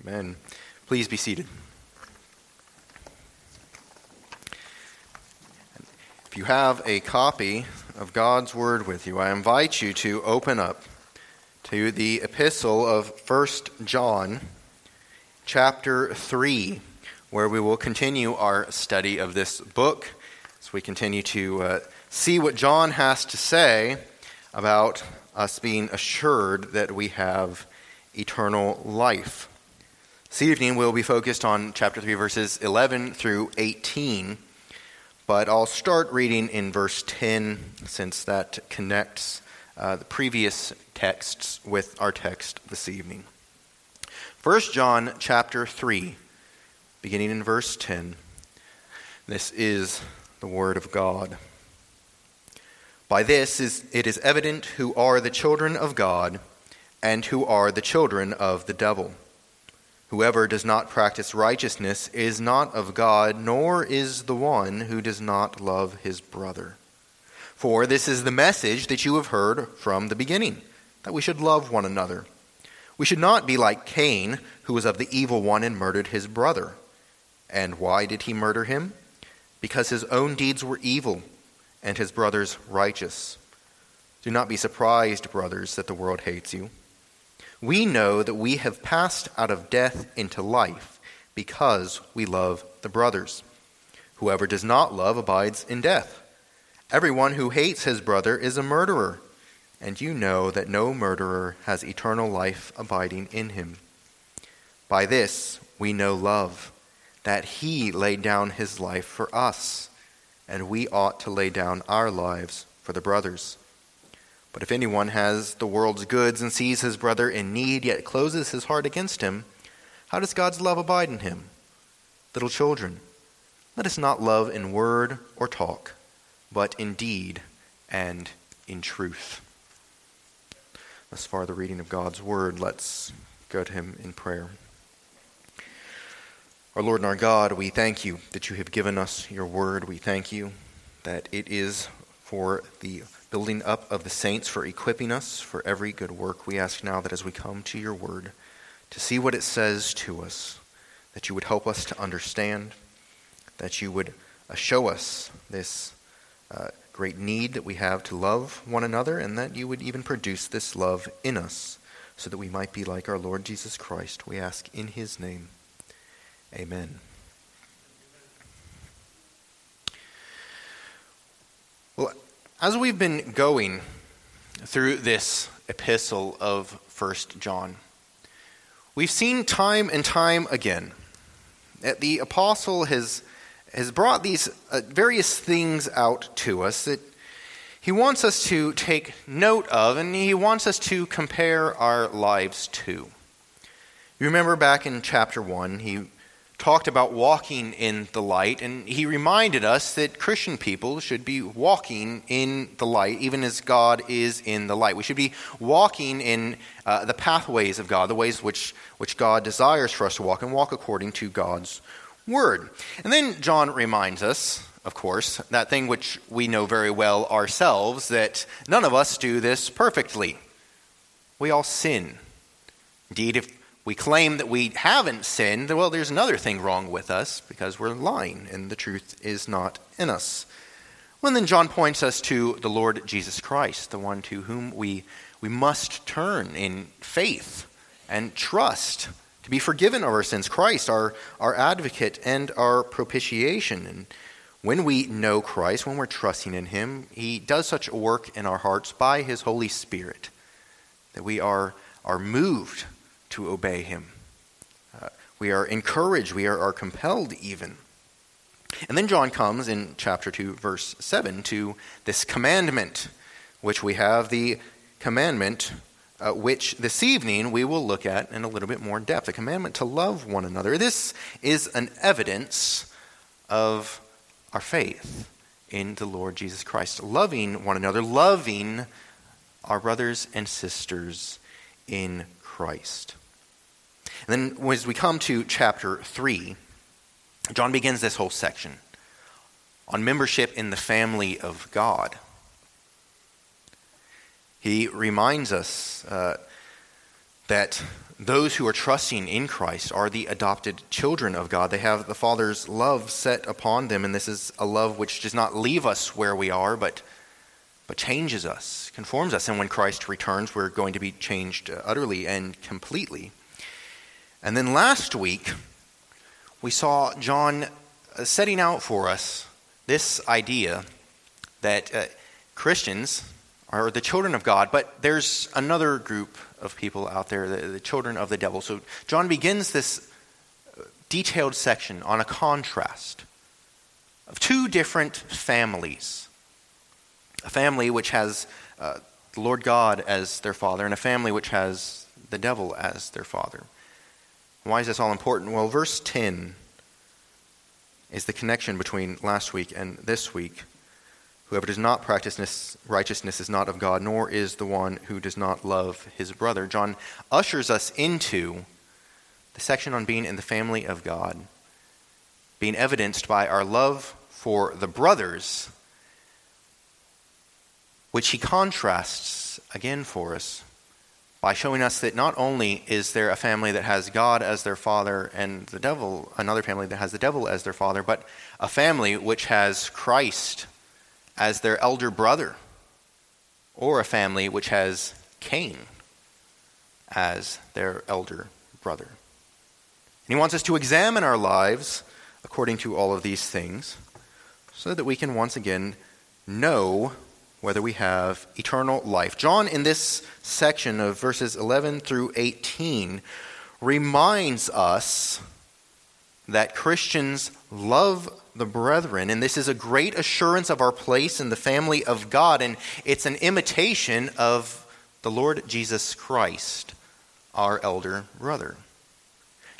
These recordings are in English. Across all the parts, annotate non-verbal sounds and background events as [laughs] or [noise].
Amen. Please be seated. If you have a copy of God's Word with you, I invite you to open up to the epistle of 1 John, chapter 3, where we will continue our study of this book as we continue to uh, see what John has to say about us being assured that we have eternal life. This evening we'll be focused on chapter 3, verses 11 through 18, but I'll start reading in verse 10 since that connects uh, the previous texts with our text this evening. 1 John chapter 3, beginning in verse 10. This is the Word of God. By this is, it is evident who are the children of God and who are the children of the devil. Whoever does not practice righteousness is not of God, nor is the one who does not love his brother. For this is the message that you have heard from the beginning, that we should love one another. We should not be like Cain, who was of the evil one and murdered his brother. And why did he murder him? Because his own deeds were evil and his brother's righteous. Do not be surprised, brothers, that the world hates you. We know that we have passed out of death into life because we love the brothers. Whoever does not love abides in death. Everyone who hates his brother is a murderer, and you know that no murderer has eternal life abiding in him. By this we know love, that he laid down his life for us and we ought to lay down our lives for the brothers. But if anyone has the world's goods and sees his brother in need, yet closes his heart against him, how does God's love abide in him? Little children, let us not love in word or talk, but in deed and in truth. Thus far, the reading of God's word. Let's go to him in prayer. Our Lord and our God, we thank you that you have given us your word. We thank you that it is for the building up of the saints, for equipping us for every good work. We ask now that as we come to your word, to see what it says to us, that you would help us to understand, that you would uh, show us this uh, great need that we have to love one another, and that you would even produce this love in us, so that we might be like our Lord Jesus Christ. We ask in his name. Amen. Well, as we've been going through this epistle of First John, we've seen time and time again that the apostle has, has brought these uh, various things out to us that he wants us to take note of and he wants us to compare our lives to. You remember back in chapter 1, he talked about walking in the light, and he reminded us that Christian people should be walking in the light, even as God is in the light. We should be walking in uh, the pathways of God, the ways which, which God desires for us to walk, and walk according to God's word. And then John reminds us, of course, that thing which we know very well ourselves, that none of us do this perfectly. We all sin. Indeed, if we claim that we haven't sinned, well, there's another thing wrong with us because we're lying and the truth is not in us. Well, then John points us to the Lord Jesus Christ, the one to whom we, we must turn in faith and trust to be forgiven of our sins. Christ, our, our advocate and our propitiation. And when we know Christ, when we're trusting in Him, He does such a work in our hearts by His Holy Spirit that we are, are moved to obey him. Uh, we are encouraged, we are, are compelled even. And then John comes in chapter 2, verse 7, to this commandment, which we have the commandment uh, which this evening we will look at in a little bit more depth the commandment to love one another. This is an evidence of our faith in the Lord Jesus Christ, loving one another, loving our brothers and sisters in Christ. And then as we come to chapter 3, John begins this whole section on membership in the family of God. He reminds us uh, that those who are trusting in Christ are the adopted children of God. They have the Father's love set upon them, and this is a love which does not leave us where we are, but, but changes us, conforms us. And when Christ returns, we're going to be changed utterly and completely. And then last week, we saw John uh, setting out for us this idea that uh, Christians are the children of God, but there's another group of people out there, the, the children of the devil. So John begins this detailed section on a contrast of two different families a family which has uh, the Lord God as their father, and a family which has the devil as their father. Why is this all important? Well, verse 10 is the connection between last week and this week. Whoever does not practice righteousness is not of God, nor is the one who does not love his brother. John ushers us into the section on being in the family of God, being evidenced by our love for the brothers, which he contrasts again for us by showing us that not only is there a family that has God as their father and the devil, another family that has the devil as their father, but a family which has Christ as their elder brother, or a family which has Cain as their elder brother. And he wants us to examine our lives according to all of these things so that we can once again know whether we have eternal life. John, in this section of verses 11 through 18, reminds us that Christians love the brethren, and this is a great assurance of our place in the family of God, and it's an imitation of the Lord Jesus Christ, our elder brother.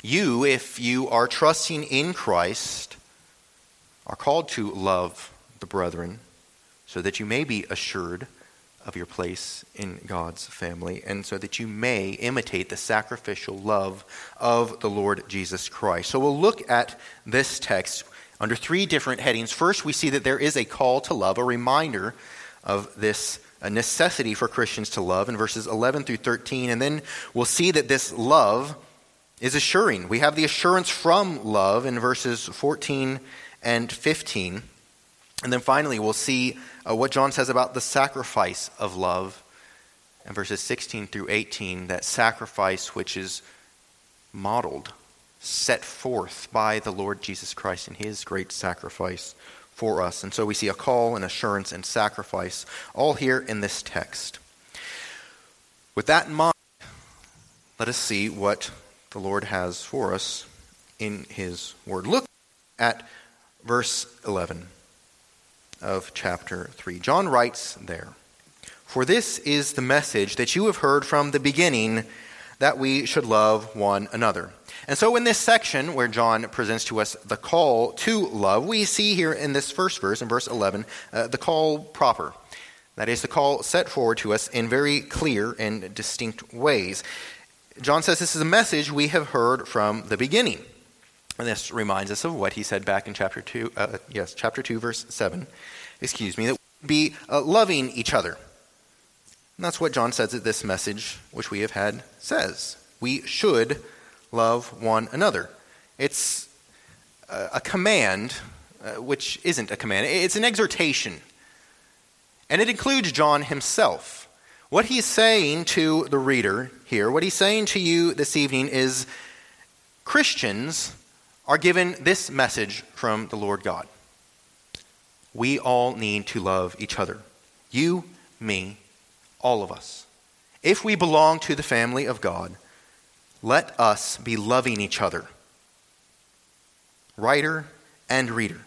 You, if you are trusting in Christ, are called to love the brethren so that you may be assured of your place in God's family, and so that you may imitate the sacrificial love of the Lord Jesus Christ. So we'll look at this text under three different headings. First, we see that there is a call to love, a reminder of this necessity for Christians to love in verses 11 through 13. And then we'll see that this love is assuring. We have the assurance from love in verses 14 and 15. And then finally, we'll see uh, what John says about the sacrifice of love in verses 16 through 18, that sacrifice which is modeled, set forth by the Lord Jesus Christ in his great sacrifice for us. And so we see a call and assurance and sacrifice all here in this text. With that in mind, let us see what the Lord has for us in his word. Look at verse 11 of chapter 3. John writes there For this is the message that you have heard from the beginning that we should love one another. And so, in this section where John presents to us the call to love, we see here in this first verse, in verse 11, uh, the call proper. That is the call set forward to us in very clear and distinct ways. John says this is a message we have heard from the beginning. And this reminds us of what he said back in chapter 2, uh, yes, chapter 2, verse 7, excuse me, that we be uh, loving each other. And that's what John says that this message, which we have had, says. We should love one another. It's a, a command, uh, which isn't a command, it's an exhortation. And it includes John himself. What he's saying to the reader here, what he's saying to you this evening is Christians are given this message from the Lord God. We all need to love each other. You, me, all of us. If we belong to the family of God, let us be loving each other. Writer and reader,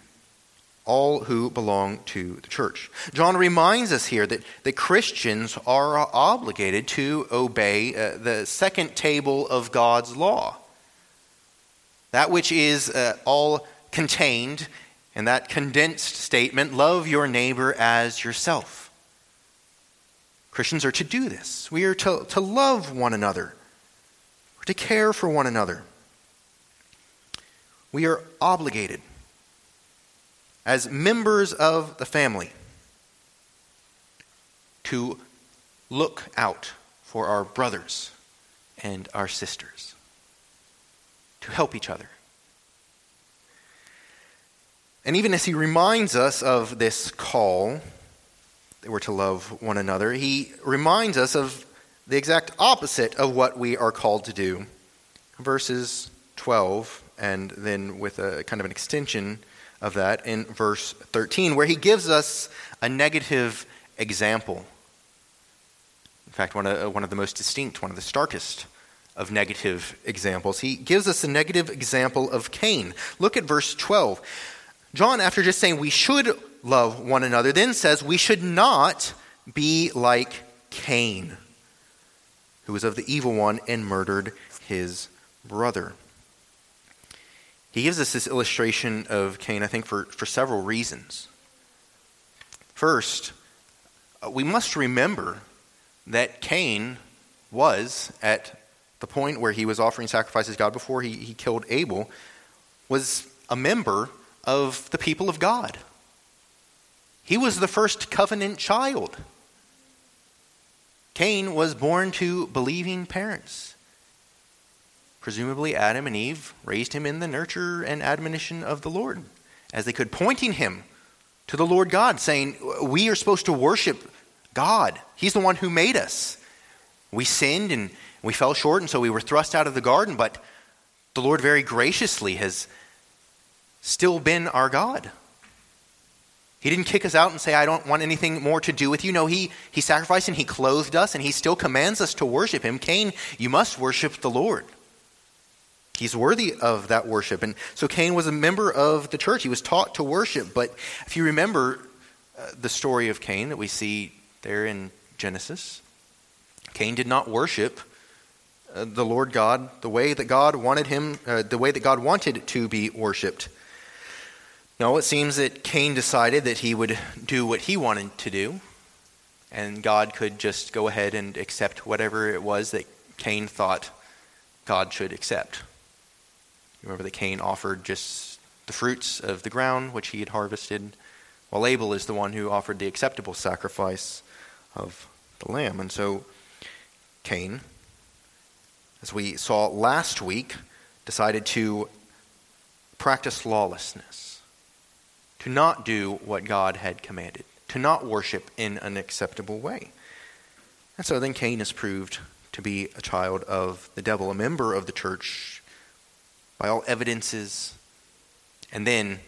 all who belong to the church. John reminds us here that, that Christians are obligated to obey uh, the second table of God's law. That which is uh, all contained in that condensed statement love your neighbor as yourself. Christians are to do this. We are to, to love one another, to care for one another. We are obligated as members of the family to look out for our brothers and our sisters, to help each other. And even as he reminds us of this call that we're to love one another, he reminds us of the exact opposite of what we are called to do. Verses 12, and then with a kind of an extension of that in verse 13, where he gives us a negative example. In fact, one of, uh, one of the most distinct, one of the starkest of negative examples. He gives us a negative example of Cain. Look at verse 12. John, after just saying we should love one another, then says we should not be like Cain, who was of the evil one and murdered his brother. He gives us this illustration of Cain, I think, for, for several reasons. First, uh, we must remember that Cain was, at the point where he was offering sacrifices God before he, he killed Abel, was a member of the people of God. He was the first covenant child. Cain was born to believing parents. Presumably, Adam and Eve raised him in the nurture and admonition of the Lord as they could, pointing him to the Lord God, saying, We are supposed to worship God. He's the one who made us. We sinned and we fell short, and so we were thrust out of the garden, but the Lord very graciously has still been our God. He didn't kick us out and say, I don't want anything more to do with you. No, he, he sacrificed and he clothed us, and he still commands us to worship him. Cain, you must worship the Lord. He's worthy of that worship. And so Cain was a member of the church. He was taught to worship. But if you remember uh, the story of Cain that we see there in Genesis, Cain did not worship uh, the Lord God the way that God wanted him, uh, the way that God wanted to be worshiped. No, it seems that Cain decided that he would do what he wanted to do, and God could just go ahead and accept whatever it was that Cain thought God should accept. Remember that Cain offered just the fruits of the ground which he had harvested, while Abel is the one who offered the acceptable sacrifice of the lamb. And so Cain, as we saw last week, decided to practice lawlessness to not do what God had commanded, to not worship in an acceptable way. And so then Cain is proved to be a child of the devil, a member of the church by all evidences, and then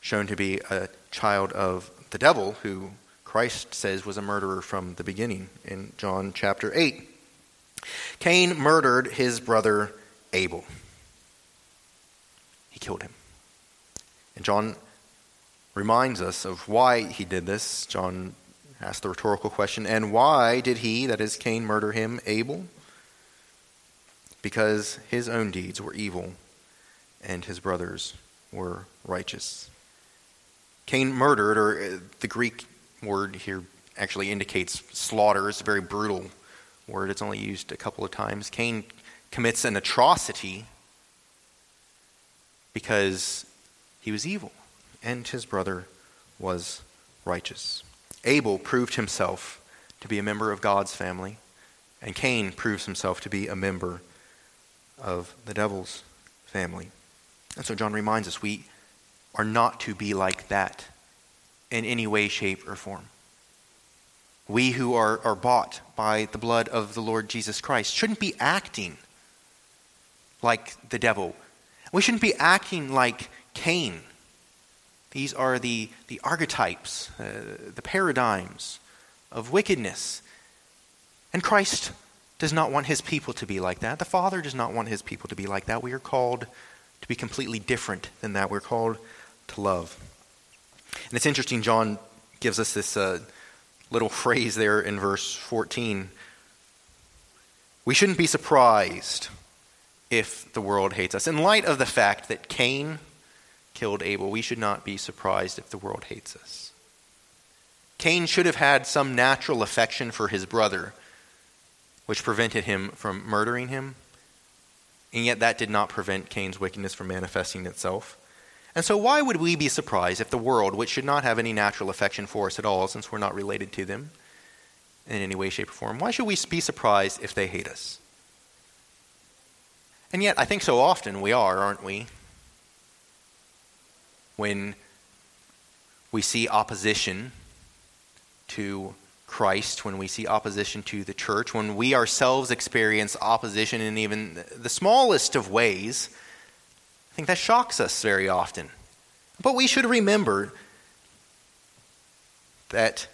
shown to be a child of the devil, who Christ says was a murderer from the beginning in John chapter 8. Cain murdered his brother Abel. He killed him. And John reminds us of why he did this. John asked the rhetorical question, and why did he, that is Cain, murder him, Abel? Because his own deeds were evil and his brothers were righteous. Cain murdered, or uh, the Greek word here actually indicates slaughter. It's a very brutal word, it's only used a couple of times. Cain commits an atrocity because he was evil and his brother was righteous. Abel proved himself to be a member of God's family, and Cain proves himself to be a member of the devil's family. And so John reminds us we are not to be like that in any way, shape, or form. We who are, are bought by the blood of the Lord Jesus Christ shouldn't be acting like the devil. We shouldn't be acting like Cain these are the, the archetypes, uh, the paradigms of wickedness. And Christ does not want his people to be like that. The Father does not want his people to be like that. We are called to be completely different than that. We're called to love. And it's interesting, John gives us this uh, little [laughs] phrase there in verse 14. We shouldn't be surprised if the world hates us. In light of the fact that Cain killed Abel, we should not be surprised if the world hates us. Cain should have had some natural affection for his brother, which prevented him from murdering him, and yet that did not prevent Cain's wickedness from manifesting itself. And so, why would we be surprised if the world, which should not have any natural affection for us at all, since we're not related to them in any way, shape, or form, why should we be surprised if they hate us? And yet, I think so often we are, aren't we? When we see opposition to Christ, when we see opposition to the church, when we ourselves experience opposition in even the smallest of ways, I think that shocks us very often. But we should remember that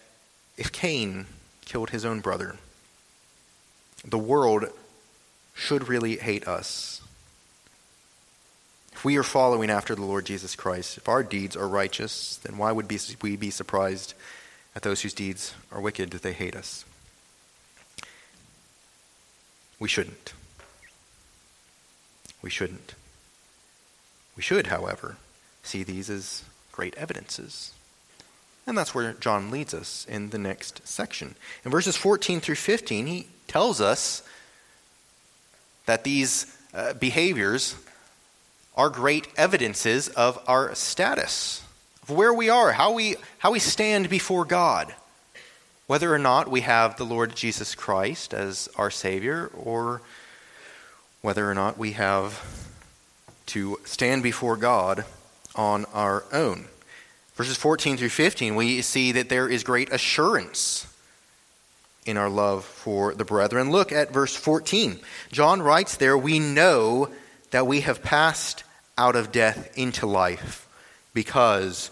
if Cain killed his own brother, the world should really hate us. If we are following after the Lord Jesus Christ, if our deeds are righteous, then why would we be surprised at those whose deeds are wicked that they hate us? We shouldn't. We shouldn't. We should, however, see these as great evidences. And that's where John leads us in the next section. In verses 14 through 15, he tells us that these uh, behaviors are great evidences of our status, of where we are, how we, how we stand before God, whether or not we have the Lord Jesus Christ as our Savior, or whether or not we have to stand before God on our own. Verses 14 through 15, we see that there is great assurance in our love for the brethren. Look at verse 14. John writes there, We know that we have passed out of death into life because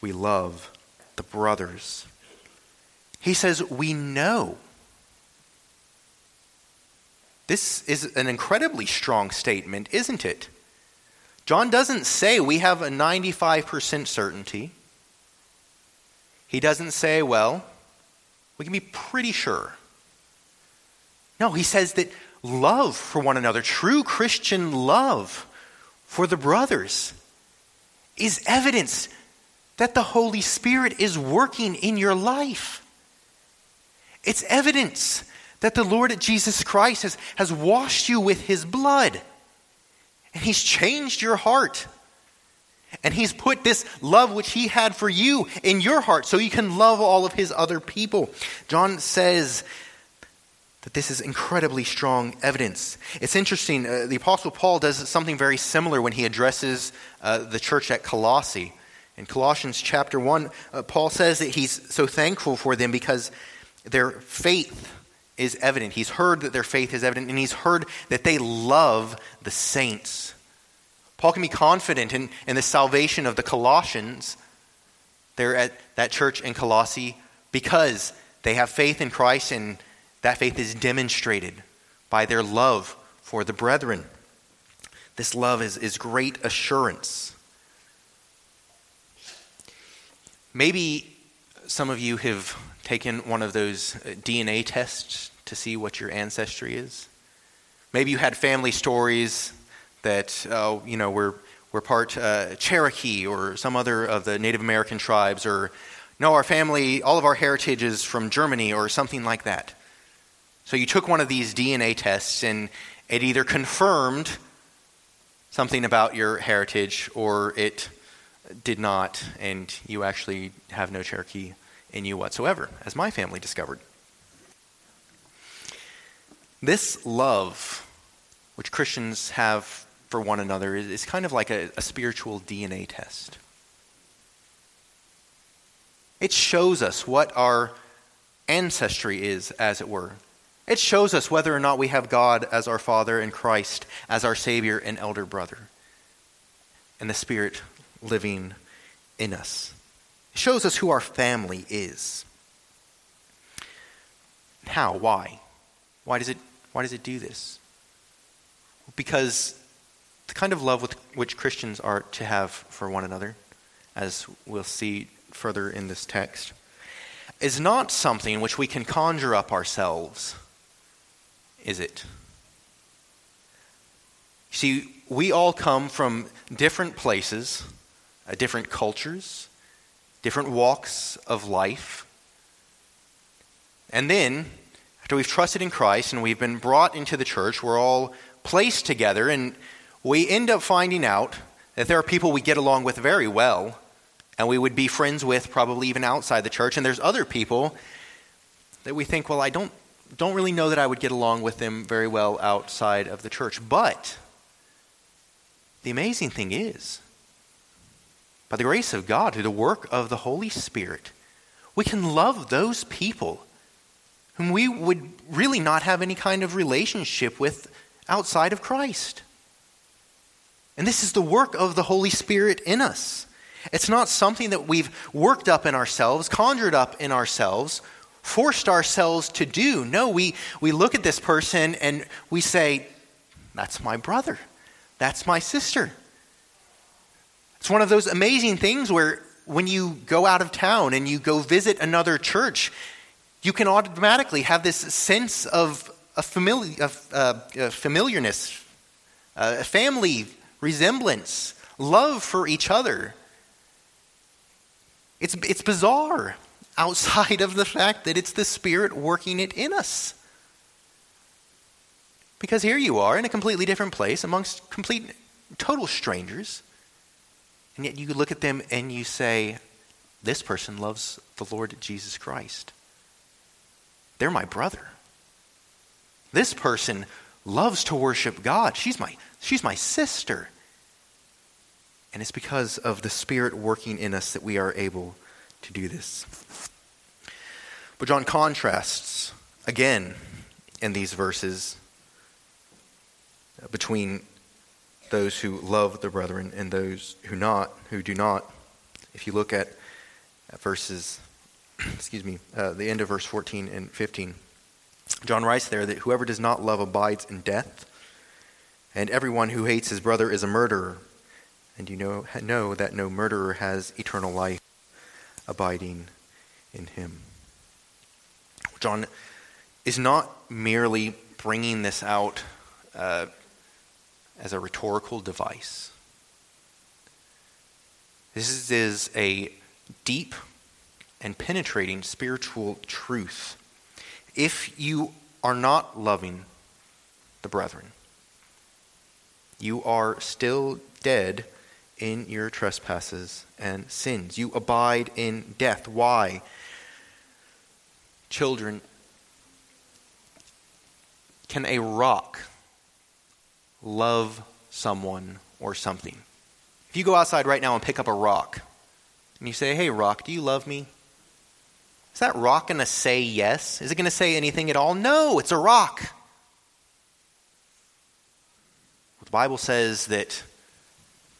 we love the brothers. He says, We know. This is an incredibly strong statement, isn't it? John doesn't say we have a 95% certainty. He doesn't say, well, we can be pretty sure. No, he says that love for one another, true Christian love for the brothers, is evidence that the Holy Spirit is working in your life. It's evidence that the Lord Jesus Christ has, has washed you with his blood. And he's changed your heart. And he's put this love which he had for you in your heart so you can love all of his other people. John says that this is incredibly strong evidence. It's interesting, uh, the Apostle Paul does something very similar when he addresses uh, the church at Colossae. In Colossians chapter 1, uh, Paul says that he's so thankful for them because their faith is evident. He's heard that their faith is evident, and he's heard that they love the saints. Paul can be confident in, in the salvation of the Colossians there at that church in Colossae because they have faith in Christ, and that faith is demonstrated by their love for the brethren. This love is, is great assurance. Maybe some of you have taken one of those uh, DNA tests to see what your ancestry is. Maybe you had family stories that, uh, you know, were, were part uh, Cherokee or some other of the Native American tribes, or no, our family, all of our heritage is from Germany or something like that. So you took one of these DNA tests and it either confirmed something about your heritage or it did not, and you actually have no Cherokee in you whatsoever, as my family discovered. This love, which Christians have for one another, is kind of like a, a spiritual DNA test. It shows us what our ancestry is, as it were. It shows us whether or not we have God as our Father and Christ as our Savior and elder brother, and the Spirit living in us It shows us who our family is. How? Why? Why does it, why does it do this? Because the kind of love with which Christians are to have for one another, as we'll see further in this text, is not something which we can conjure up ourselves, is it? See, we all come from different places, uh, different cultures, different walks of life. And then, after we've trusted in Christ and we've been brought into the church, we're all placed together, and we end up finding out that there are people we get along with very well, and we would be friends with probably even outside the church, and there's other people that we think, well, I don't, don't really know that I would get along with them very well outside of the church. But the amazing thing is, by the grace of God, through the work of the Holy Spirit, we can love those people whom we would really not have any kind of relationship with outside of Christ. And this is the work of the Holy Spirit in us. It's not something that we've worked up in ourselves, conjured up in ourselves, forced ourselves to do. No, we, we look at this person and we say, That's my brother. That's my sister. It's one of those amazing things where when you go out of town and you go visit another church, you can automatically have this sense of a, famili- of, uh, a familiarness, a family resemblance, love for each other. It's, it's bizarre outside of the fact that it's the Spirit working it in us. Because here you are in a completely different place amongst complete, total strangers. And yet you look at them and you say, This person loves the Lord Jesus Christ. They're my brother. This person loves to worship God. She's my, she's my sister. And it's because of the Spirit working in us that we are able to do this. But John contrasts again in these verses between those who love the brethren and those who not who do not. If you look at, verses, [clears throat] excuse me, uh, the end of verse 14 and 15, John writes there that whoever does not love abides in death, and everyone who hates his brother is a murderer, and you know know that no murderer has eternal life abiding in him. John is not merely bringing this out uh, as a rhetorical device. This is a deep and penetrating spiritual truth. If you are not loving the brethren, you are still dead in your trespasses and sins. You abide in death. Why? Children, can a rock love someone or something? If you go outside right now and pick up a rock, and you say, Hey, rock, do you love me? Is that rock going to say yes? Is it going to say anything at all? No, it's a rock. The Bible says that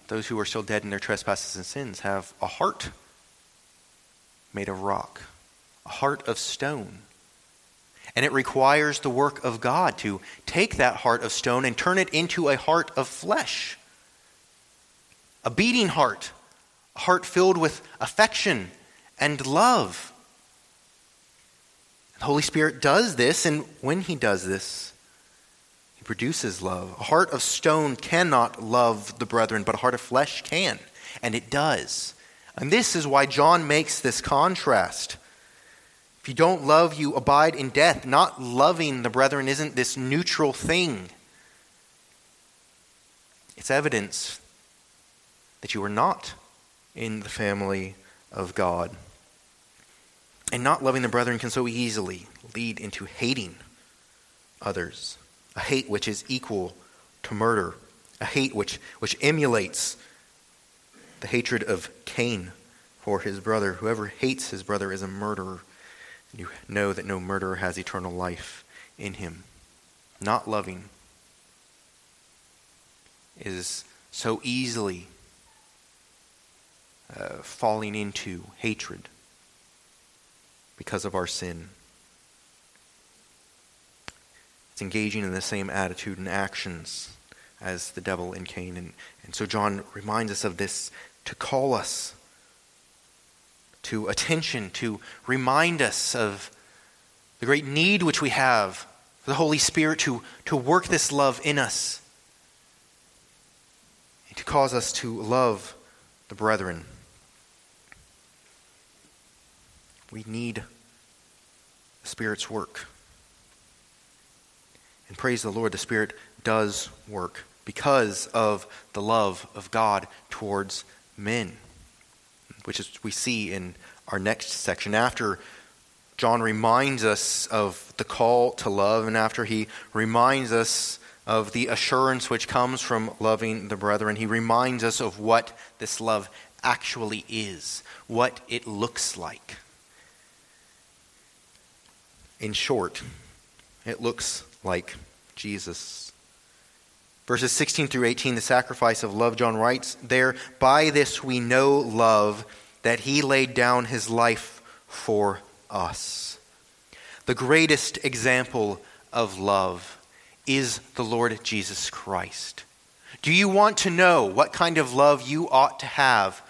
those who are still dead in their trespasses and sins have a heart made of rock, a heart of stone. And it requires the work of God to take that heart of stone and turn it into a heart of flesh, a beating heart, a heart filled with affection and love. The Holy Spirit does this, and when He does this, produces love. A heart of stone cannot love the brethren, but a heart of flesh can, and it does. And this is why John makes this contrast. If you don't love, you abide in death. Not loving the brethren isn't this neutral thing, it's evidence that you are not in the family of God. And not loving the brethren can so easily lead into hating others a hate which is equal to murder, a hate which, which emulates the hatred of Cain for his brother. Whoever hates his brother is a murderer. You know that no murderer has eternal life in him. Not loving is so easily uh, falling into hatred because of our sin. It's engaging in the same attitude and actions as the devil in Cain. And, and so John reminds us of this to call us to attention, to remind us of the great need which we have for the Holy Spirit to, to work this love in us and to cause us to love the brethren. We need the Spirit's work. And praise the Lord, the Spirit does work because of the love of God towards men, which is we see in our next section. After John reminds us of the call to love, and after he reminds us of the assurance which comes from loving the brethren. He reminds us of what this love actually is, what it looks like. In short, it looks like Jesus. Verses 16 through 18, the sacrifice of love, John writes there, By this we know love, that he laid down his life for us. The greatest example of love is the Lord Jesus Christ. Do you want to know what kind of love you ought to have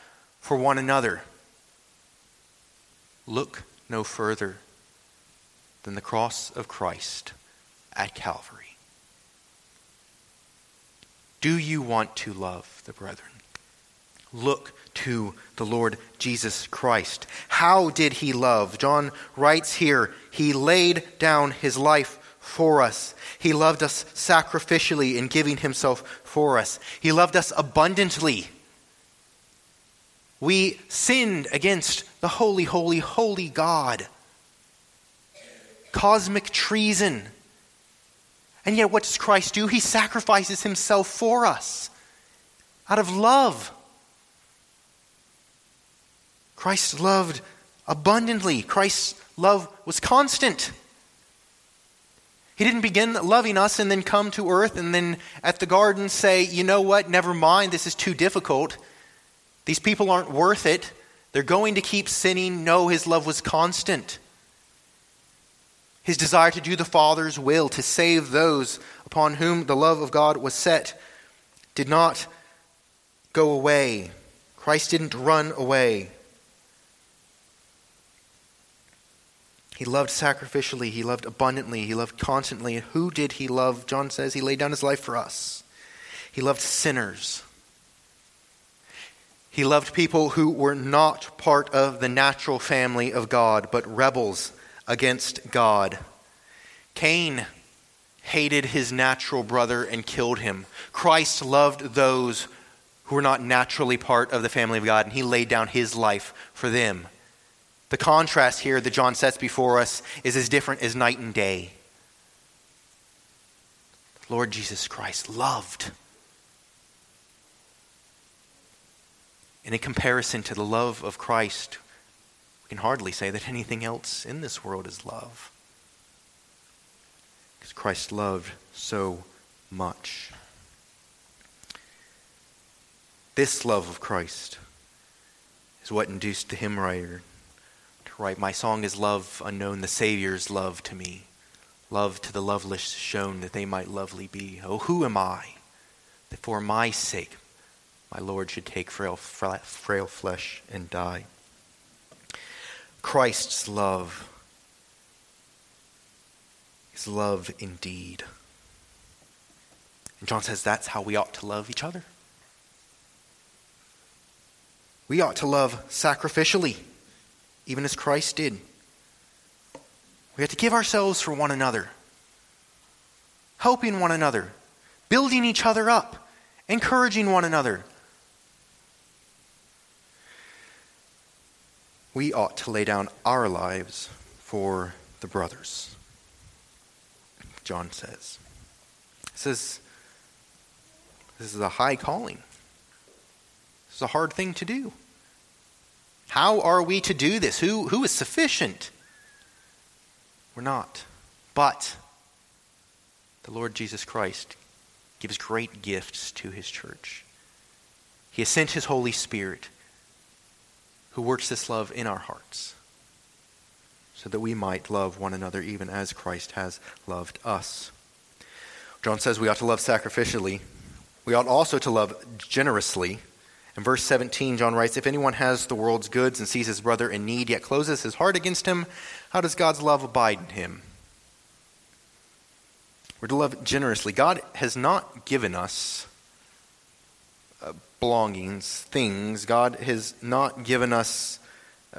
for one another? Look no further than the cross of Christ at Calvary. Do you want to love the brethren? Look to the Lord Jesus Christ. How did he love? John writes here, he laid down his life for us. He loved us sacrificially in giving himself for us. He loved us abundantly. We sinned against the holy, holy, holy God. Cosmic treason. And yet, what does Christ do? He sacrifices himself for us out of love. Christ loved abundantly. Christ's love was constant. He didn't begin loving us and then come to earth and then at the garden say, you know what, never mind, this is too difficult. These people aren't worth it. They're going to keep sinning. No, his love was constant. His desire to do the Father's will, to save those upon whom the love of God was set, did not go away. Christ didn't run away. He loved sacrificially. He loved abundantly. He loved constantly. Who did he love? John says he laid down his life for us. He loved sinners. He loved people who were not part of the natural family of God, but rebels against God. Cain hated his natural brother and killed him. Christ loved those who were not naturally part of the family of God, and he laid down his life for them. The contrast here that John sets before us is as different as night and day. Lord Jesus Christ loved. And in comparison to the love of Christ, we can hardly say that anything else in this world is love. Because Christ loved so much. This love of Christ is what induced the hymn writer to write My song is love unknown, the Savior's love to me. Love to the loveless shown that they might lovely be. Oh, who am I that for my sake my Lord should take frail, frail flesh and die? Christ's love is love indeed. And John says that's how we ought to love each other. We ought to love sacrificially even as Christ did. We have to give ourselves for one another, helping one another, building each other up, encouraging one another. We ought to lay down our lives for the brothers. John says. He says this is a high calling. This is a hard thing to do. How are we to do this? Who, who is sufficient? We're not. But the Lord Jesus Christ gives great gifts to his church. He has sent his Holy Spirit who works this love in our hearts so that we might love one another even as Christ has loved us. John says we ought to love sacrificially. We ought also to love generously. In verse 17, John writes, If anyone has the world's goods and sees his brother in need, yet closes his heart against him, how does God's love abide in him? We're to love generously. God has not given us belongings, things. God has not given us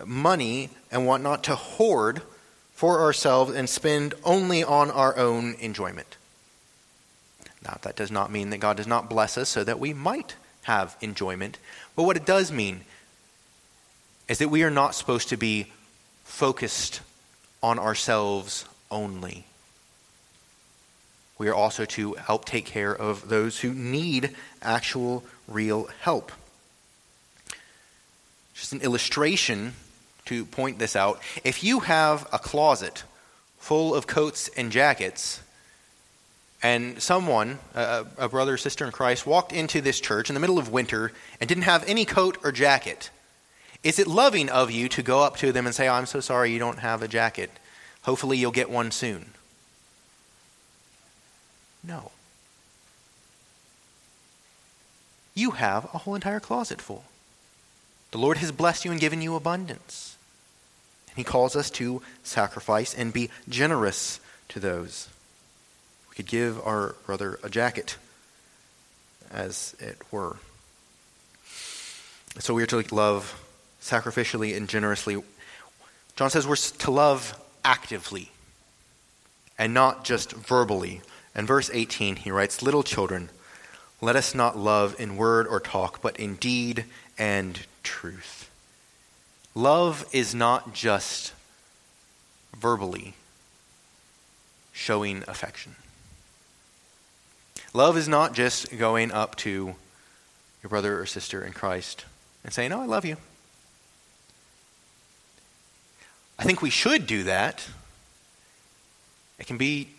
money and want not to hoard for ourselves and spend only on our own enjoyment. Now, that does not mean that God does not bless us so that we might have enjoyment. But what it does mean is that we are not supposed to be focused on ourselves only. We are also to help take care of those who need actual, real help. Just an illustration to point this out. If you have a closet full of coats and jackets, and someone, a, a brother or sister in Christ, walked into this church in the middle of winter and didn't have any coat or jacket, is it loving of you to go up to them and say, oh, I'm so sorry you don't have a jacket? Hopefully you'll get one soon. No. You have a whole entire closet full. The Lord has blessed you and given you abundance. And He calls us to sacrifice and be generous to those. We could give our brother a jacket, as it were. So we are to love sacrificially and generously. John says we're to love actively and not just verbally. In verse 18, he writes, Little children, let us not love in word or talk, but in deed and truth. Love is not just verbally showing affection. Love is not just going up to your brother or sister in Christ and saying, Oh, I love you. I think we should do that. It can be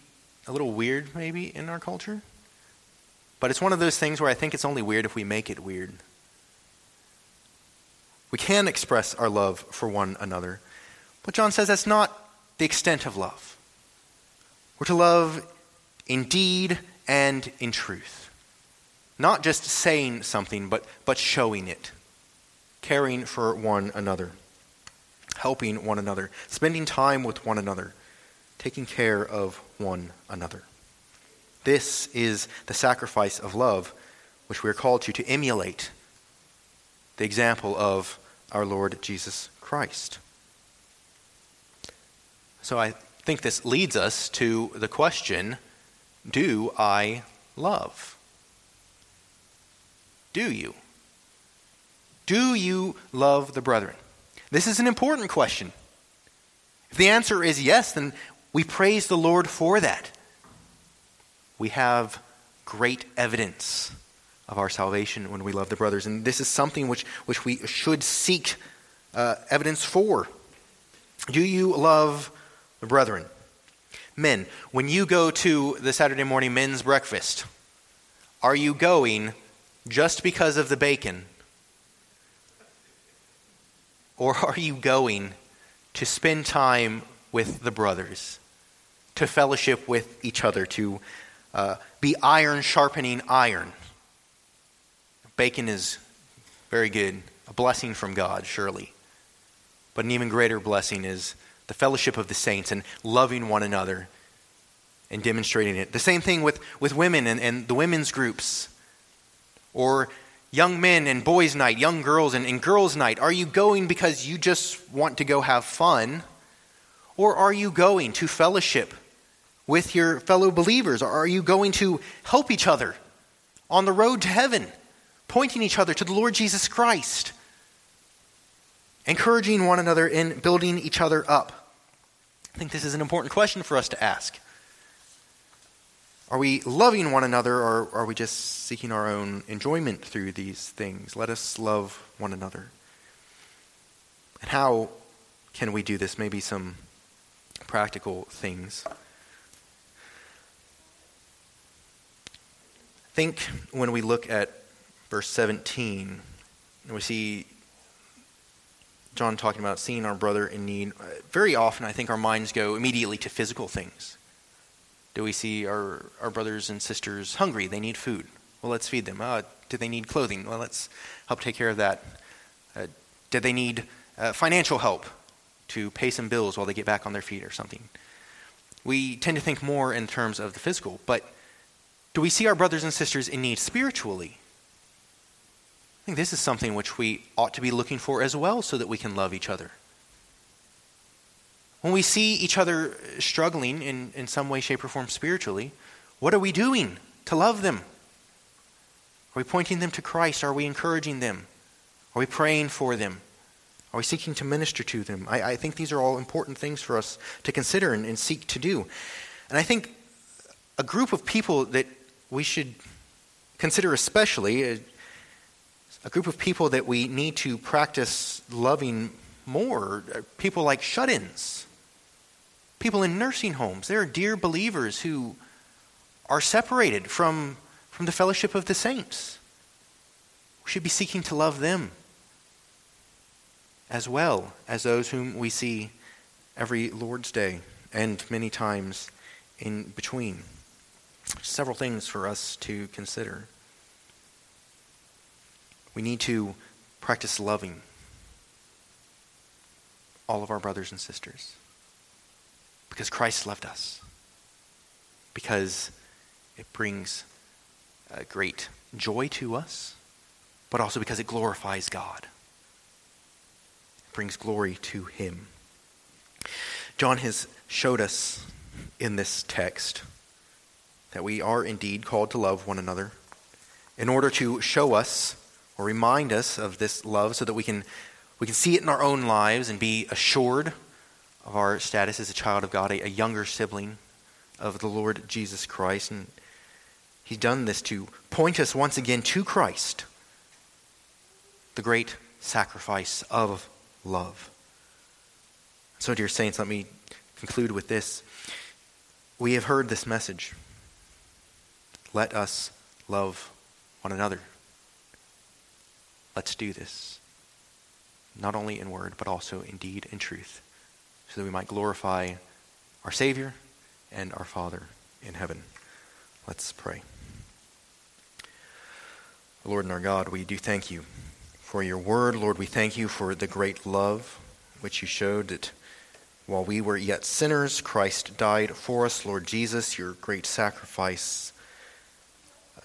a little weird, maybe, in our culture. But it's one of those things where I think it's only weird if we make it weird. We can express our love for one another. But John says that's not the extent of love. We're to love in deed and in truth. Not just saying something, but, but showing it. Caring for one another helping one another, spending time with one another, taking care of one another. This is the sacrifice of love which we are called to to emulate the example of our Lord Jesus Christ. So I think this leads us to the question Do I love? Do you? Do you love the brethren? This is an important question. If the answer is yes, then we praise the Lord for that. We have great evidence of our salvation when we love the brothers. And this is something which, which we should seek uh, evidence for. Do you love the brethren? Men, when you go to the Saturday morning men's breakfast, are you going just because of the bacon or are you going to spend time with the brothers, to fellowship with each other, to uh, be iron sharpening iron? Bacon is very good, a blessing from God, surely. But an even greater blessing is the fellowship of the saints and loving one another and demonstrating it. The same thing with, with women and, and the women's groups, or young men and boys' night, young girls and, and girls' night? Are you going because you just want to go have fun? Or are you going to fellowship with your fellow believers? Or are you going to help each other on the road to heaven, pointing each other to the Lord Jesus Christ, encouraging one another and building each other up? I think this is an important question for us to ask. Are we loving one another or are we just seeking our own enjoyment through these things? Let us love one another. And how can we do this? Maybe some practical things. I Think when we look at verse 17, and we see John talking about seeing our brother in need. Very often, I think our minds go immediately to physical things. Do we see our, our brothers and sisters hungry? They need food. Well, let's feed them. Uh, do they need clothing? Well, let's help take care of that. Uh, do they need uh, financial help to pay some bills while they get back on their feet or something? We tend to think more in terms of the physical, but do we see our brothers and sisters in need spiritually? I think this is something which we ought to be looking for as well so that we can love each other. When we see each other struggling in, in some way, shape, or form spiritually, what are we doing to love them? Are we pointing them to Christ? Are we encouraging them? Are we praying for them? Are we seeking to minister to them? I, I think these are all important things for us to consider and, and seek to do. And I think a group of people that we should consider especially a, a group of people that we need to practice loving more. Uh, people like shut ins, people in nursing homes. There are dear believers who are separated from, from the fellowship of the saints. We should be seeking to love them as well as those whom we see every Lord's Day and many times in between. Several things for us to consider. We need to practice loving all of our brothers and sisters because Christ loved us, because it brings great joy to us, but also because it glorifies God. Brings glory to Him. John has showed us in this text that we are indeed called to love one another in order to show us or remind us of this love so that we can, we can see it in our own lives and be assured of our status as a child of God, a, a younger sibling of the Lord Jesus Christ. And He's done this to point us once again to Christ, the great sacrifice of love. So, dear saints, let me conclude with this. We have heard this message. Let us love one another. Let's do this, not only in word, but also in deed and truth, so that we might glorify our Savior and our Father in heaven. Let's pray. Lord and our God, we do thank you for your word. Lord, we thank you for the great love which you showed that while we were yet sinners, Christ died for us. Lord Jesus, your great sacrifice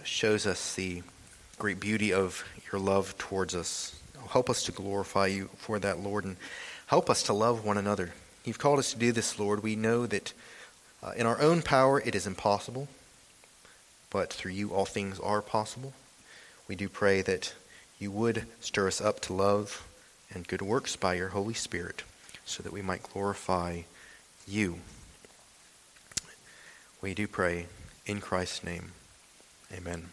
shows us the great beauty of your love towards us. Help us to glorify you for that, Lord, and help us to love one another. You've called us to do this, Lord. We know that uh, in our own power it is impossible, but through you all things are possible. We do pray that you would stir us up to love and good works by your Holy Spirit so that we might glorify you. We do pray in Christ's name. Amen.